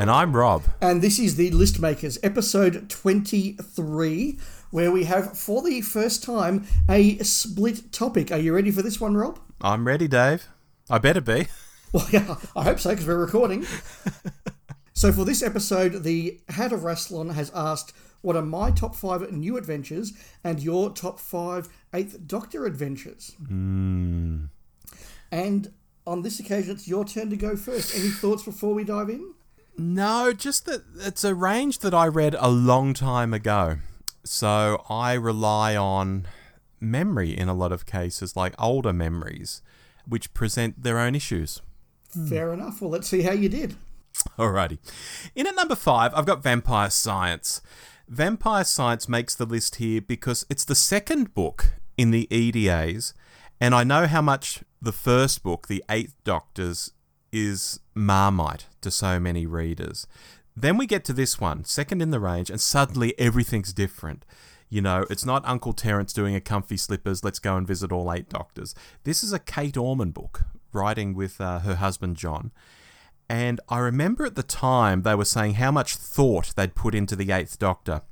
And I'm Rob. And this is the List Makers, episode 23, where we have, for the first time, a split topic. Are you ready for this one, Rob? I'm ready, Dave. I better be. Well, yeah, I hope so, because we're recording. so, for this episode, the Hat of Rassilon has asked, What are my top five new adventures and your top five Eighth Doctor adventures? Mm. And on this occasion, it's your turn to go first. Any thoughts before we dive in? No, just that it's a range that I read a long time ago. So I rely on memory in a lot of cases, like older memories, which present their own issues. Hmm. Fair enough. Well, let's see how you did. Alrighty. In at number five, I've got Vampire Science. Vampire Science makes the list here because it's the second book in the EDAs, and I know how much the first book, The Eight Doctors, is marmite to so many readers. Then we get to this one, second in the range, and suddenly everything's different. You know, it's not Uncle Terence doing a comfy slippers, let's go and visit all eight doctors. This is a Kate Orman book, writing with uh, her husband John. And I remember at the time they were saying how much thought they'd put into the Eighth Doctor,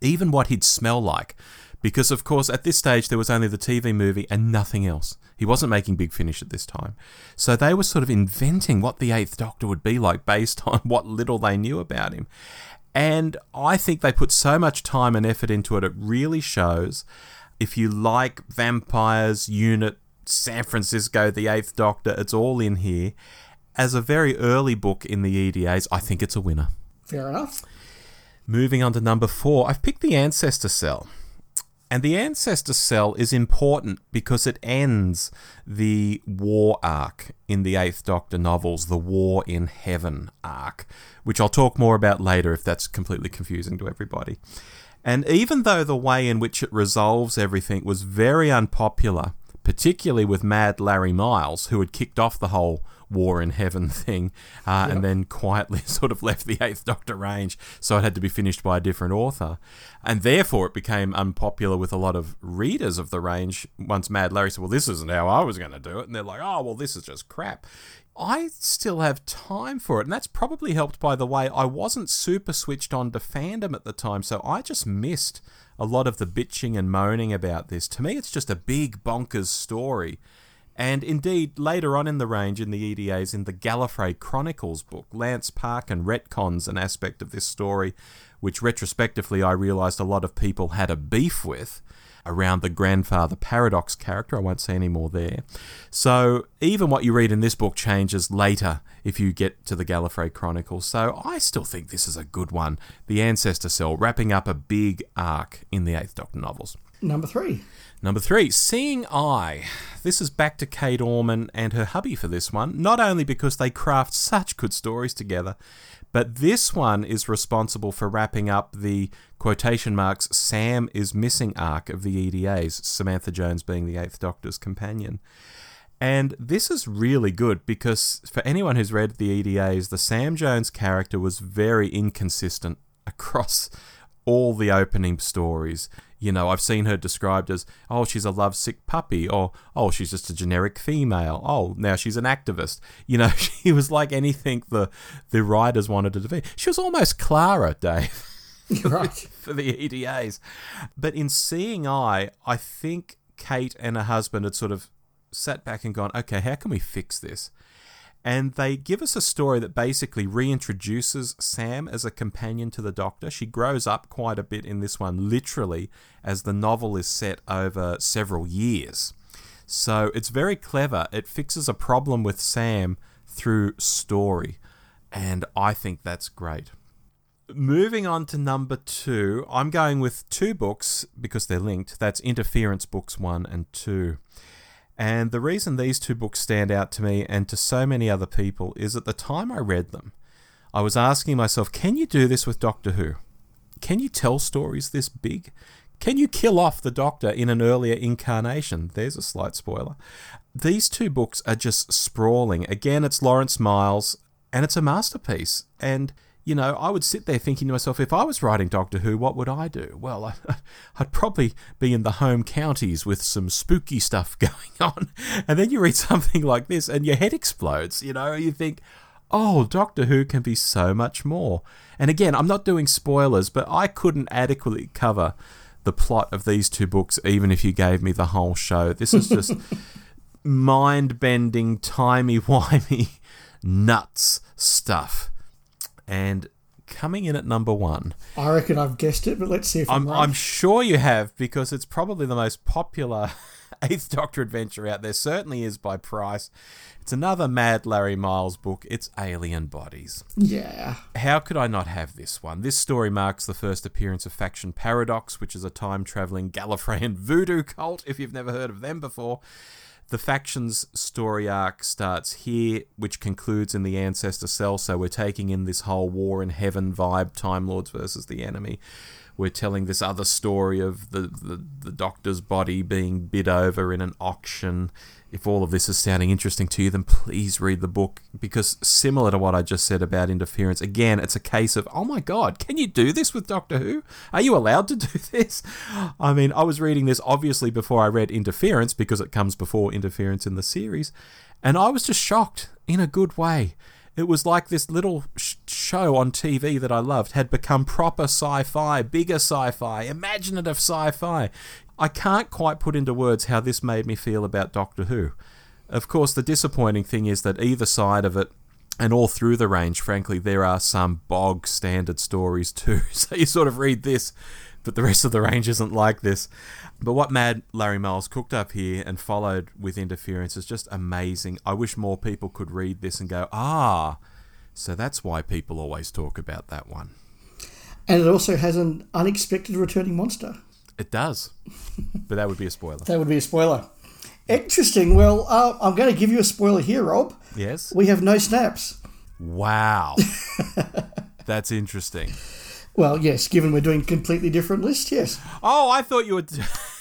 even what he'd smell like. Because, of course, at this stage there was only the TV movie and nothing else. He wasn't making Big Finish at this time. So they were sort of inventing what the Eighth Doctor would be like based on what little they knew about him. And I think they put so much time and effort into it, it really shows. If you like vampires, UNIT, San Francisco, the Eighth Doctor, it's all in here. As a very early book in the EDAs, I think it's a winner. Fair enough. Moving on to number four, I've picked the Ancestor Cell. And the Ancestor Cell is important because it ends the war arc in the Eighth Doctor novels, the War in Heaven arc, which I'll talk more about later if that's completely confusing to everybody. And even though the way in which it resolves everything was very unpopular, particularly with Mad Larry Miles, who had kicked off the whole War in Heaven thing, uh, yep. and then quietly sort of left the Eighth Doctor range, so it had to be finished by a different author. And therefore, it became unpopular with a lot of readers of the range once Mad Larry said, Well, this isn't how I was going to do it. And they're like, Oh, well, this is just crap. I still have time for it, and that's probably helped by the way I wasn't super switched on to fandom at the time, so I just missed a lot of the bitching and moaning about this. To me, it's just a big bonkers story and indeed, later on in the range in the EDAs, in the Gallifrey Chronicles book, Lance Parkin retcons an aspect of this story, which retrospectively I realised a lot of people had a beef with around the grandfather paradox character. I won't say any more there. So, even what you read in this book changes later if you get to the Gallifrey Chronicles. So, I still think this is a good one. The Ancestor Cell, wrapping up a big arc in the Eighth Doctor novels. Number three. Number three, Seeing I. This is back to Kate Orman and her hubby for this one, not only because they craft such good stories together, but this one is responsible for wrapping up the quotation marks Sam is missing arc of the EDAs, Samantha Jones being the Eighth Doctor's companion. And this is really good because for anyone who's read the EDAs, the Sam Jones character was very inconsistent across all the opening stories. You know, I've seen her described as, oh, she's a lovesick puppy, or oh, she's just a generic female. Oh, now she's an activist. You know, she was like anything the the writers wanted her to be. She was almost Clara, Dave. right. for the EDAs. But in Seeing Eye, I think Kate and her husband had sort of sat back and gone, okay, how can we fix this? And they give us a story that basically reintroduces Sam as a companion to the Doctor. She grows up quite a bit in this one, literally, as the novel is set over several years. So it's very clever. It fixes a problem with Sam through story. And I think that's great. Moving on to number two, I'm going with two books because they're linked. That's Interference Books 1 and 2. And the reason these two books stand out to me and to so many other people is at the time I read them, I was asking myself, can you do this with Doctor Who? Can you tell stories this big? Can you kill off the Doctor in an earlier incarnation? There's a slight spoiler. These two books are just sprawling. Again, it's Lawrence Miles, and it's a masterpiece. And you know, I would sit there thinking to myself, if I was writing Doctor Who, what would I do? Well, I, would probably be in the home counties with some spooky stuff going on. And then you read something like this and your head explodes. You know, you think, oh, Doctor Who can be so much more. And again, I'm not doing spoilers, but I couldn't adequately cover the plot of these two books, even if you gave me the whole show. This is just mind bending, timey wimey, nuts stuff. And coming in at number one. I reckon I've guessed it, but let's see if I'm, I'm, right. I'm sure you have because it's probably the most popular Eighth Doctor adventure out there. Certainly is by price. It's another Mad Larry Miles book. It's Alien Bodies. Yeah. How could I not have this one? This story marks the first appearance of Faction Paradox, which is a time traveling Gallifreyan voodoo cult, if you've never heard of them before. The faction's story arc starts here, which concludes in the Ancestor Cell. So we're taking in this whole war in heaven vibe, Time Lords versus the enemy. We're telling this other story of the, the, the doctor's body being bid over in an auction. If all of this is sounding interesting to you, then please read the book because, similar to what I just said about interference, again, it's a case of, oh my god, can you do this with Doctor Who? Are you allowed to do this? I mean, I was reading this obviously before I read Interference because it comes before Interference in the series, and I was just shocked in a good way. It was like this little sh- show on TV that I loved had become proper sci fi, bigger sci fi, imaginative sci fi. I can't quite put into words how this made me feel about Doctor Who. Of course, the disappointing thing is that either side of it, and all through the range, frankly, there are some bog standard stories too. So you sort of read this, but the rest of the range isn't like this. But what Mad Larry Miles cooked up here and followed with Interference is just amazing. I wish more people could read this and go, ah, so that's why people always talk about that one. And it also has an unexpected returning monster. It does, but that would be a spoiler. That would be a spoiler. Interesting. Well, uh, I'm going to give you a spoiler here, Rob. Yes. We have no snaps. Wow. That's interesting. Well, yes, given we're doing completely different lists, yes. Oh, I thought you were.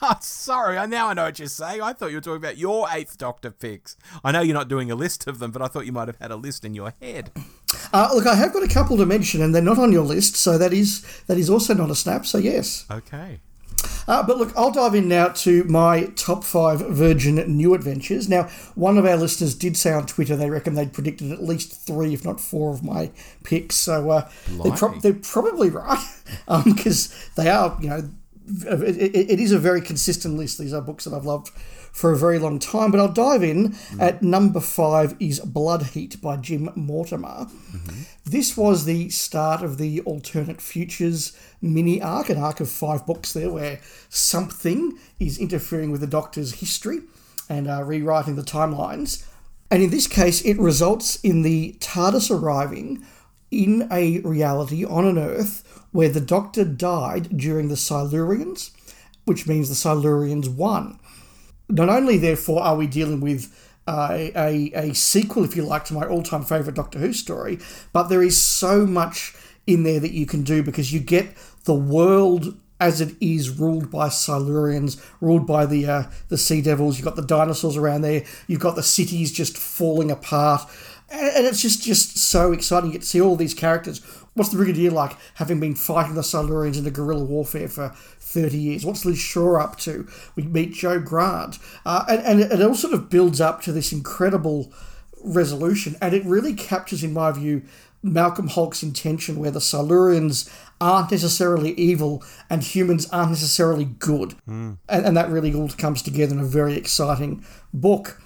oh, sorry, I now I know what you're saying. I thought you were talking about your Eighth Doctor picks. I know you're not doing a list of them, but I thought you might have had a list in your head. Uh, look, I have got a couple to mention, and they're not on your list, so that is that is also not a snap. So yes. Okay. Uh, but look, I'll dive in now to my top five Virgin new adventures. Now, one of our listeners did say on Twitter they reckon they'd predicted at least three, if not four, of my picks. So uh, they're, pro- they're, probably right because um, they are, you know, it, it, is a very consistent list. These are books that I've loved for a very long time. But I'll dive in. Mm. At number five is Blood Heat by Jim Mortimore. Mm-hmm. This was the start of the alternate futures mini arc, an arc of five books there where something is interfering with the Doctor's history and uh, rewriting the timelines. And in this case, it results in the TARDIS arriving in a reality on an Earth where the Doctor died during the Silurians, which means the Silurians won. Not only, therefore, are we dealing with a, a sequel, if you like, to my all time favourite Doctor Who story, but there is so much in there that you can do because you get the world as it is ruled by Silurians, ruled by the uh, the Sea Devils. You've got the dinosaurs around there. You've got the cities just falling apart, and it's just just so exciting. You get to see all these characters. What's the Brigadier like, having been fighting the Silurians in the guerrilla warfare for 30 years? What's Liz Shaw up to? We meet Jo Grant. Uh, and, and it all sort of builds up to this incredible resolution, and it really captures, in my view, Malcolm Hulke's intention, where the Silurians aren't necessarily evil and humans aren't necessarily good. Mm. And, and that really all comes together in a very exciting book.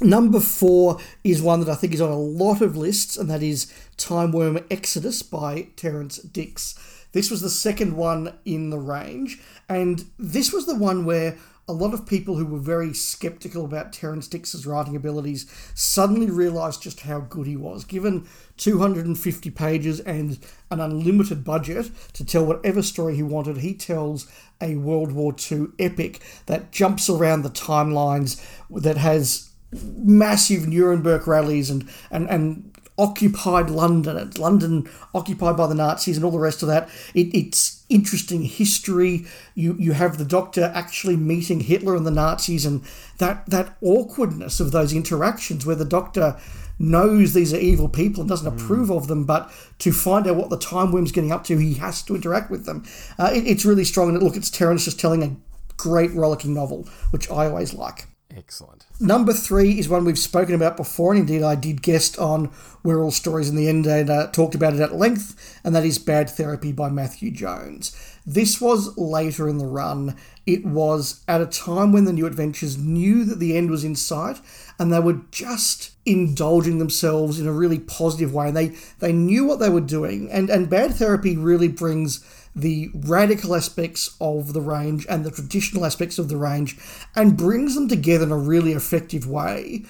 Number four is one that I think is on a lot of lists, and that is Timewyrm Exodus by Terrance Dicks. This was the second one in the range, and this was the one where a lot of people who were very skeptical about Terrance Dicks's writing abilities suddenly realised just how good he was. Given 250 pages and an unlimited budget to tell whatever story he wanted, he tells a World War II epic that jumps around the timelines, that has massive Nuremberg rallies and, and, and occupied London, London occupied by the Nazis, and all the rest of that. It, it's interesting history. You you have the Doctor actually meeting Hitler and the Nazis, and that that awkwardness of those interactions where the Doctor knows these are evil people and doesn't mm. approve of them, but to find out what the Timewyrm's getting up to, he has to interact with them. Uh, it, it's really strong. And look, it's Terrance just telling a great rollicking novel, which I always like. Excellent. Number three is one we've spoken about before, and indeed I did guest on We're All Stories in the End and uh, talked about it at length, and that is Bad Therapy by Matthew Jones. This was later in the run. It was at a time when the New Adventures knew that the end was in sight, and they were just indulging themselves in a really positive way. And they, they knew what they were doing, and, and Bad Therapy really brings the radical aspects of the range and the traditional aspects of the range and brings them together in a really effective way.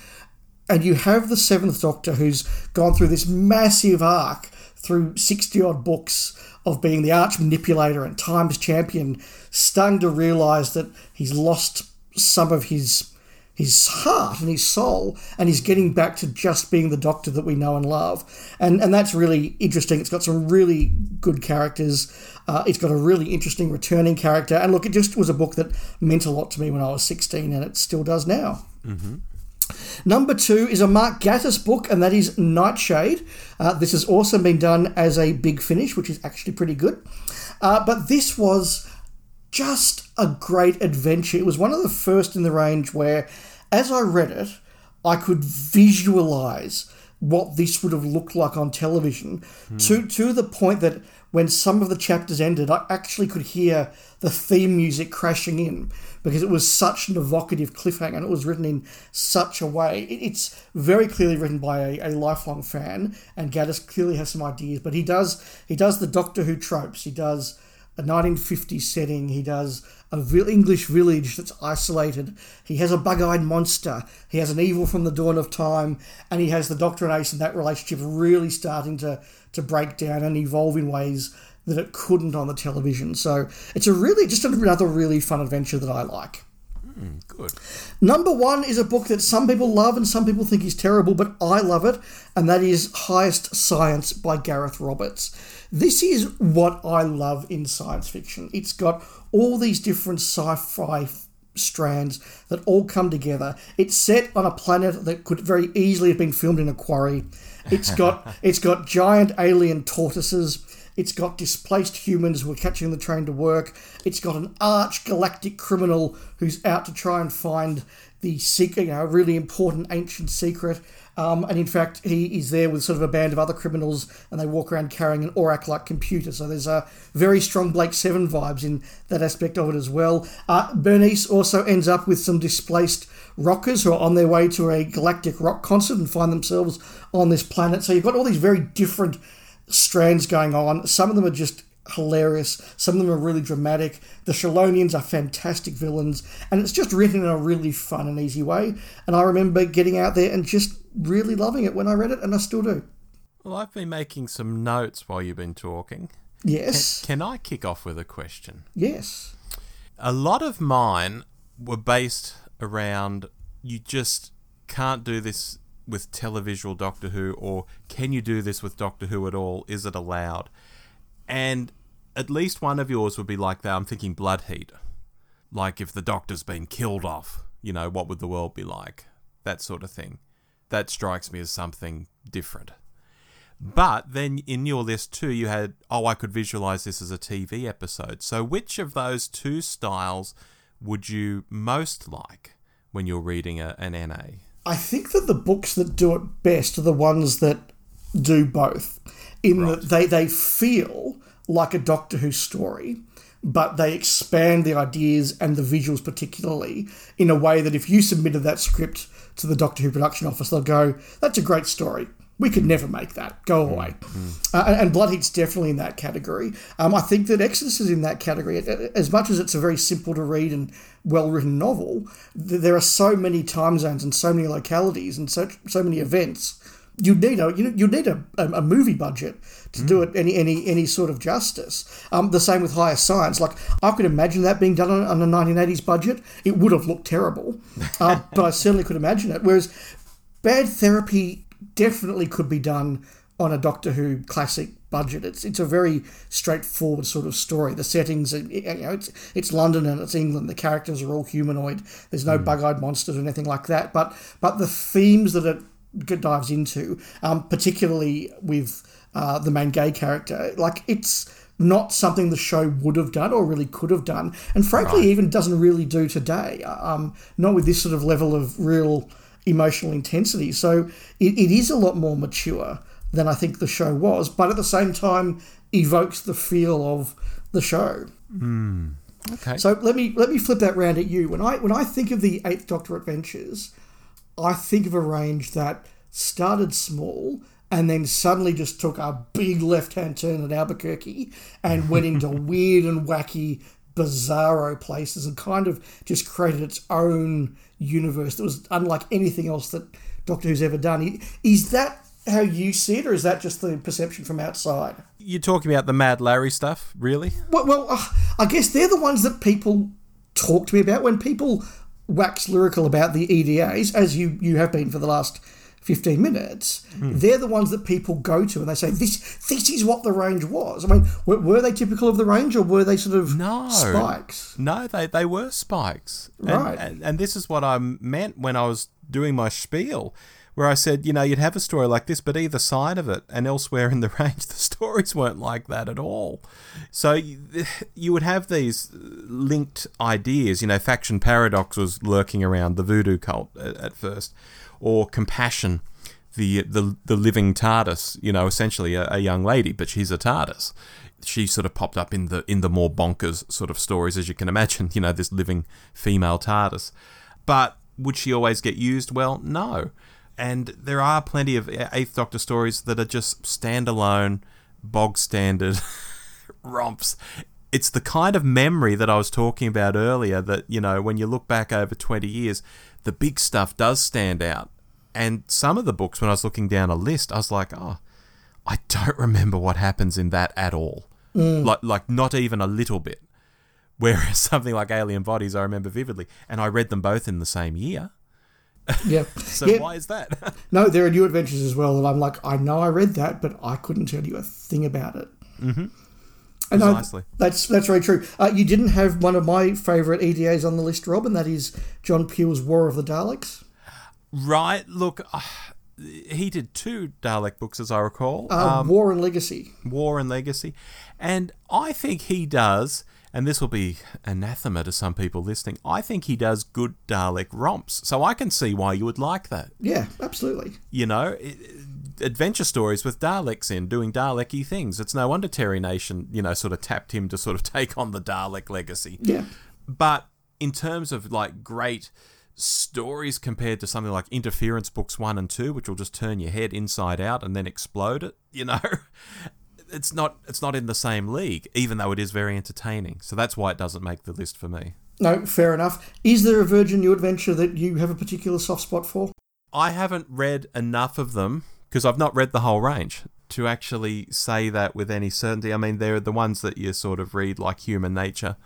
And you have the Seventh Doctor who's gone through this massive arc through 60 odd books of being the arch manipulator and times champion, starting to realize that he's lost some of his his heart and his soul, and he's getting back to just being the doctor that we know and love. And and that's really interesting. It's got some really good characters. Uh, it's got a really interesting returning character. And look, it just was a book that meant a lot to me when I was 16, and it still does now. Mm-hmm. Number two is a Mark Gatiss book, and that is Nightshade. Uh, this has also been done as a big finish, which is actually pretty good. Uh, but this was just a great adventure. It was one of the first in the range where, as I read it, I could visualize what this would have looked like on television hmm. to to the point that when some of the chapters ended, I actually could hear the theme music crashing in because it was such an evocative cliffhanger and it was written in such a way. It, it's very clearly written by a, a lifelong fan, and Gatiss clearly has some ideas. But he does he does the Doctor Who tropes. He does a 1950s setting. He does a real English village that's isolated. He has a bug-eyed monster. He has an evil from the dawn of time, and he has the Doctor and Ace and that relationship really starting to to break down and evolve in ways that it couldn't on the television. So it's a really just another really fun adventure that I like. Mm, good. Number one is a book that some people love and some people think is terrible, but I love it, and that is Highest Science by Gareth Roberts. This is what I love in science fiction. It's got all these different sci fi strands that all come together. It's set on a planet that could very easily have been filmed in a quarry. It's got it's got giant alien tortoises. It's got displaced humans who are catching the train to work. It's got an arch galactic criminal who's out to try and find the secret, you know, a really important ancient secret. Um, and in fact, he is there with sort of a band of other criminals, and they walk around carrying an Orac like computer. So there's a very strong Blake Seven vibes in that aspect of it as well. Uh, Bernice also ends up with some displaced rockers who are on their way to a galactic rock concert and find themselves on this planet. So you've got all these very different strands going on. Some of them are just hilarious. Some of them are really dramatic. The Chelonians are fantastic villains, and it's just written in a really fun and easy way. And I remember getting out there and just really loving it when I read it, and I still do. Well, I've been making some notes while you've been talking. Yes. Can, can I kick off with a question? Yes. A lot of mine were based around you just can't do this with televisual Doctor Who, or can you do this with Doctor Who at all? Is it allowed? And at least one of yours would be like that. I'm thinking Blood Heat. Like if the Doctor's been killed off, you know, what would the world be like? That sort of thing. That strikes me as something different. But then in your list too, you had, oh, I could visualize this as a TV episode. So which of those two styles would you most like when you're reading a, an NA? I think that the books that do it best are the ones that do both, in Right. that they, they feel like a Doctor Who story, but they expand the ideas and the visuals, particularly in a way that if you submitted that script to the Doctor Who production office, they'll go, That's a great story. We could never make that. Go away. Uh, and- Bloodheat's definitely in that category. Um, I think that Exodus is in that category. As much as it's a very simple to read and well written novel, th- there are so many time zones and so many localities and so so many events. You need a you you need a, a, a movie budget to do it any any any sort of justice. Um, the same with higher science. Like I could imagine that being done on, on a 1980s budget. It would have looked terrible, uh, but I certainly could imagine it. Whereas bad therapy definitely could be done on a Doctor Who classic budget. It's it's a very straightforward sort of story. The settings, are, you know, it's it's London and it's England. The characters are all humanoid. There's no bug-eyed monsters or anything like that. But but the themes that it g- dives into, um, particularly with uh, the main gay character, like it's not something the show would have done or really could have done, and frankly, Right. even doesn't really do today. Um, not with this sort of level of real emotional intensity. So it, it is a lot more mature than I think the show was, but at the same time evokes the feel of the show. Okay. So let me let me flip that round at you. When I when I think of the Eighth Doctor adventures, I think of a range that started small and then suddenly just took a big left hand turn at Albuquerque and went into weird and wacky, bizarro places and kind of just created its own universe that was unlike anything else that Doctor Who's ever done. Is that how you see it, or is that just the perception from outside? You're talking about the Mad Larry stuff, really? Well, well uh, I guess they're the ones that people talk to me about when people wax lyrical about the EDAs, as you you have been for the last fifteen minutes. Hmm. They're the ones that people go to and they say this this is what the range was. I mean, were, were they typical of the range or were they sort of No. spikes? No, they, they were spikes. And, Right. And, and this is what I meant when I was doing my spiel, where I said, you know, you'd have a story like this, but either side of it and elsewhere in the range, the stories weren't like that at all. So you, you would have these linked ideas. You know, faction paradox was lurking around the voodoo cult at, at first, or compassion. The, the the living TARDIS, you know, essentially a, a young lady, but she's a TARDIS she sort of popped up in the in the more bonkers sort of stories as you can imagine you know this living female TARDIS but would she always get used well no and there are plenty of eighth doctor stories that are just standalone bog standard romps it's the kind of memory that I was talking about earlier that you know when you look back over 20 years the big stuff does stand out and some of the books when I was looking down a list I was like oh I don't remember what happens in that at all. Mm. Like, like not even a little bit. Whereas something like Alien Bodies, I remember vividly, and I read them both in the same year. Yeah. So Yeah. why is that? No, there are new adventures as well that I'm like, I know I read that, but I couldn't tell you a thing about it. Mm-hmm. And I- that's that's very true. Uh, you didn't have one of my favourite EDAs on the list, Rob, and that is John Peel's War of the Daleks. right. Look, uh, he did two Dalek books, as I recall. Uh, War and Legacy. War and Legacy. And I think he does, and this will be anathema to some people listening, I think he does good Dalek romps. So I can see why you would like that. Yeah, absolutely. you know, adventure stories with Daleks in doing Dalek-y things. It's no wonder Terry Nation, you know, sort of tapped him to sort of take on the Dalek legacy. Yeah. But in terms of like great stories compared to something like Interference Books 1 and 2, which will just turn your head inside out and then explode it, you know, it's not it's not in the same league, even though it is very entertaining. So that's why it doesn't make the list for me. No, fair enough. Is there a Virgin New Adventure that you have a particular soft spot for? I haven't read enough of them because I've not read the whole range to actually say that with any certainty. I mean, they're the ones that you sort of read like Human Nature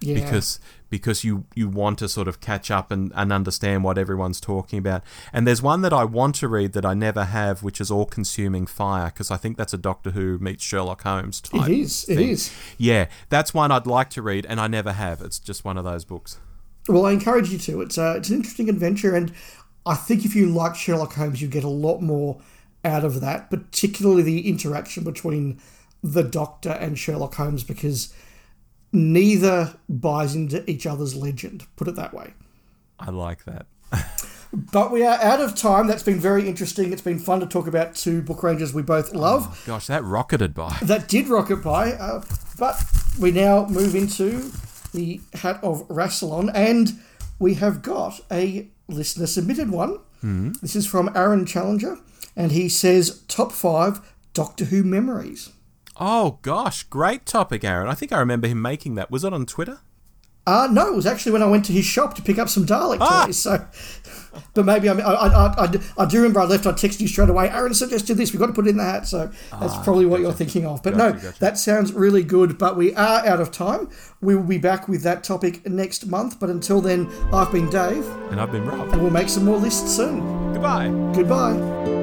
Yeah. because because you you want to sort of catch up and, and understand what everyone's talking about. And there's one that I want to read that I never have, which is All Consuming Fire, because I think that's a Doctor Who meets Sherlock Holmes type. it is. It thing. is. Yeah, that's one I'd like to read, and I never have. It's just one of those books. Well, I encourage you to. It's uh, it's an interesting adventure, and I think if you like Sherlock Holmes, you get a lot more out of that, particularly the interaction between the Doctor and Sherlock Holmes, because neither buys into each other's legend. Put it that way. I like that. But we are out of time. That's been very interesting. It's been fun to talk about two book ranges we both love. Gosh, that rocketed by. That did rocket by, uh, but we now move into the Hat of Rassilon, and we have got a listener submitted one. This is from Aaron Challenger, and he says top five Doctor Who memories. Oh gosh, great topic, Aaron. I think I remember him making that. Was it on Twitter? Uh, no, it was actually when I went to his shop to pick up some Dalek Ah! toys. So, but maybe I, I, I, I, I do remember I left. I texted you straight away. Aaron suggested this. We've got to put it in the hat. So that's probably what you're thinking of. But no, Gotcha, gotcha. that sounds really good. But we are out of time. We will be back with that topic next month. But until then, I've been Dave, And I've been Rob. and we'll make some more lists soon. Goodbye. Goodbye.